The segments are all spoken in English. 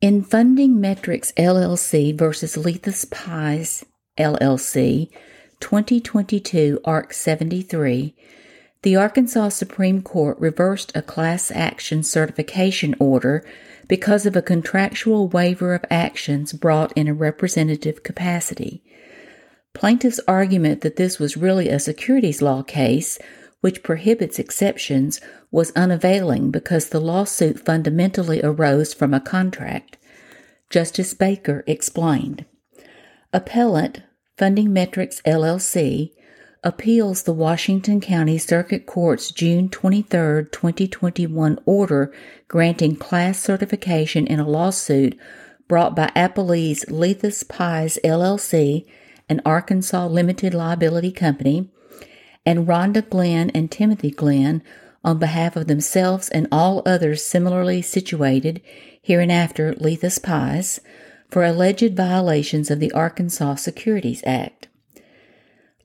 In Funding Metrics LLC versus Lethus Pies LLC, 2022 ARC 73, the Arkansas Supreme Court reversed a class action certification order because of a contractual waiver of actions brought in a representative capacity. Plaintiff's argument that this was really a securities law case, which prohibits exceptions, was unavailing because the lawsuit fundamentally arose from a contract. Justice Baker explained. Appellant, Funding Metrics LLC, appeals the Washington County Circuit Court's June 23, 2021 order granting class certification in a lawsuit brought by Appellees Lethus Pies LLC, an Arkansas limited liability company, and Rhonda Glenn and Timothy Glenn on behalf of themselves and all others similarly situated, hereinafter Lethus Pies, for alleged violations of the Arkansas Securities Act.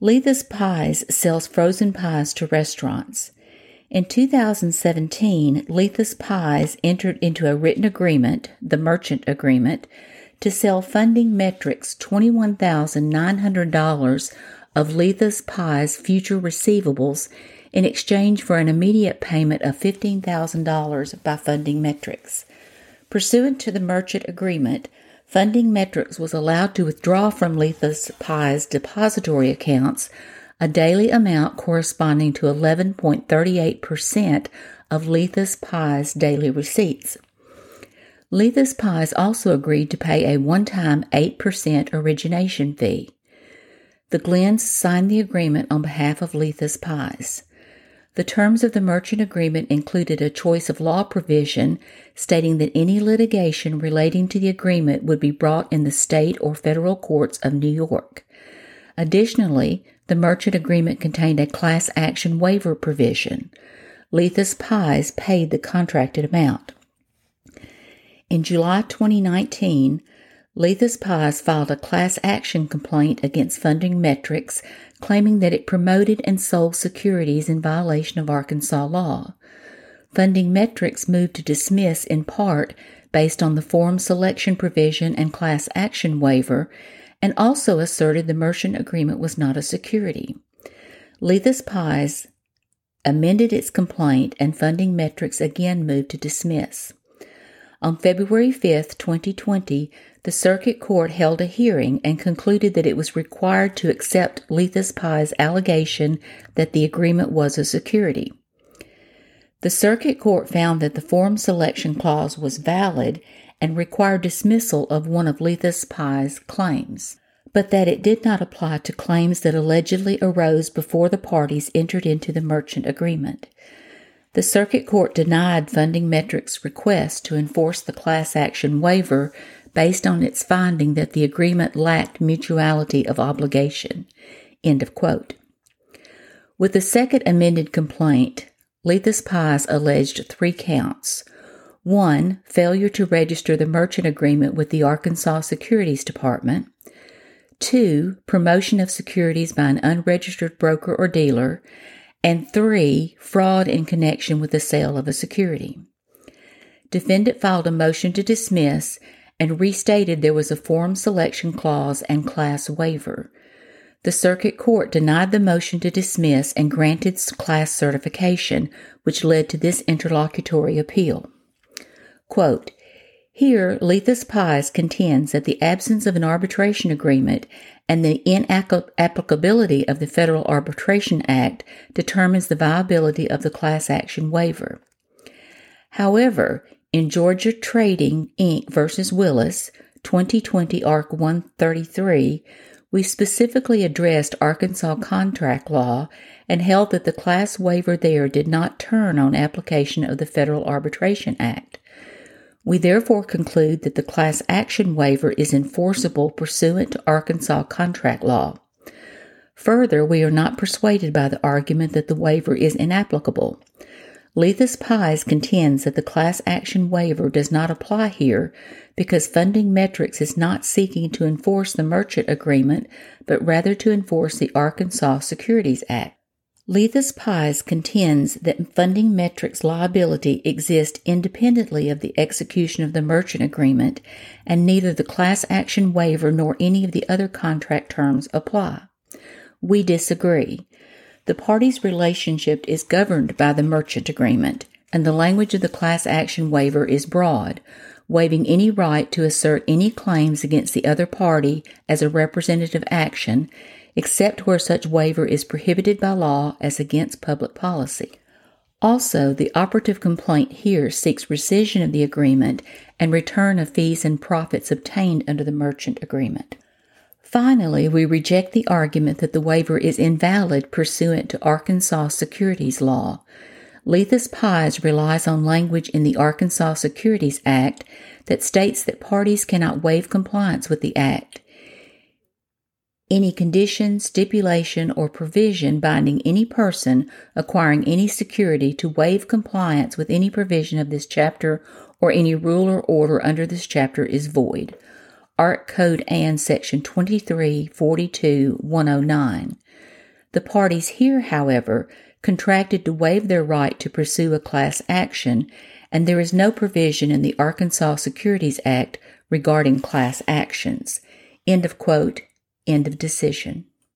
Lethus Pies sells frozen pies to restaurants. In 2017, Lethus Pies entered into a written agreement, the merchant agreement, to sell Funding Metrics $21,900 of Lethus Pies future receivables in exchange for an immediate payment of $15,000 by Funding Metrics. Pursuant to the merchant agreement, Funding Metrics was allowed to withdraw from Lethus Pies depository accounts a daily amount corresponding to 11.38% of Lethus Pies daily receipts. Lethus Pies also agreed to pay a one time 8% origination fee. The Glenns signed the agreement on behalf of Lethus Pies. The terms of the merchant agreement included a choice of law provision stating that any litigation relating to the agreement would be brought in the state or federal courts of New York. Additionally, the merchant agreement contained a class action waiver provision. Lethus Pies paid the contracted amount. In July 2019, Lethus Pies filed a class action complaint against Funding Metrics claiming that it promoted and sold securities in violation of Arkansas law. Funding Metrics moved to dismiss in part based on the forum selection provision and class action waiver, and also asserted the merchant agreement was not a security. Lethus Pies amended its complaint, and Funding Metrics again moved to dismiss. On February 5, 2020, the Circuit Court held a hearing and concluded that it was required to accept Lethus Pie's allegation that the agreement was a security. The Circuit Court found that the forum selection clause was valid and required dismissal of one of Lethus Pie's claims, but that it did not apply to claims that allegedly arose before the parties entered into the merchant agreement. The Circuit Court denied Funding Metrics' request to enforce the class action waiver based on its finding that the agreement lacked mutuality of obligation. End of quote. With the second amended complaint, Lethus Pies alleged three counts. One, failure to register the merchant agreement with the Arkansas Securities Department. Two, promotion of securities by an unregistered broker or dealer. And three, fraud in connection with the sale of a security. Defendant filed a motion to dismiss and restated there was a forum selection clause and class waiver. The Circuit Court denied the motion to dismiss and granted class certification, which led to this interlocutory appeal. Quote, here, Lethus Pies contends that the absence of an arbitration agreement and the inapplicability of the Federal Arbitration Act determines the viability of the class action waiver. However, in Georgia Trading Inc. versus Willis, 2020 ARC 133, we specifically addressed Arkansas contract law and held that the class waiver there did not turn on application of the Federal Arbitration Act. We therefore conclude that the class action waiver is enforceable pursuant to Arkansas contract law. Further, we are not persuaded by the argument that the waiver is inapplicable. Lethus Pies contends that the class action waiver does not apply here because Funding Metrics is not seeking to enforce the merchant agreement, but rather to enforce the Arkansas Securities Act. Lethus Pies contends that funding metrics liability exists independently of the execution of the merchant agreement, and neither the class action waiver nor any of the other contract terms apply. We disagree. The parties' relationship is governed by the merchant agreement, and the language of the class action waiver is broad, waiving any right to assert any claims against the other party as a representative action except where such waiver is prohibited by law as against public policy. Also, the operative complaint here seeks rescission of the agreement and return of fees and profits obtained under the merchant agreement. Finally, we reject the argument that the waiver is invalid pursuant to Arkansas securities law. Lethus Pies relies on language in the Arkansas Securities Act that states that parties cannot waive compliance with the Act any condition, stipulation, or provision binding any person acquiring any security to waive compliance with any provision of this chapter or any rule or order under this chapter is void. Ark Code Ann Section 2342 109. The parties here, however, contracted to waive their right to pursue a class action, and there is no provision in the Arkansas Securities Act regarding class actions. End of quote. End of decision.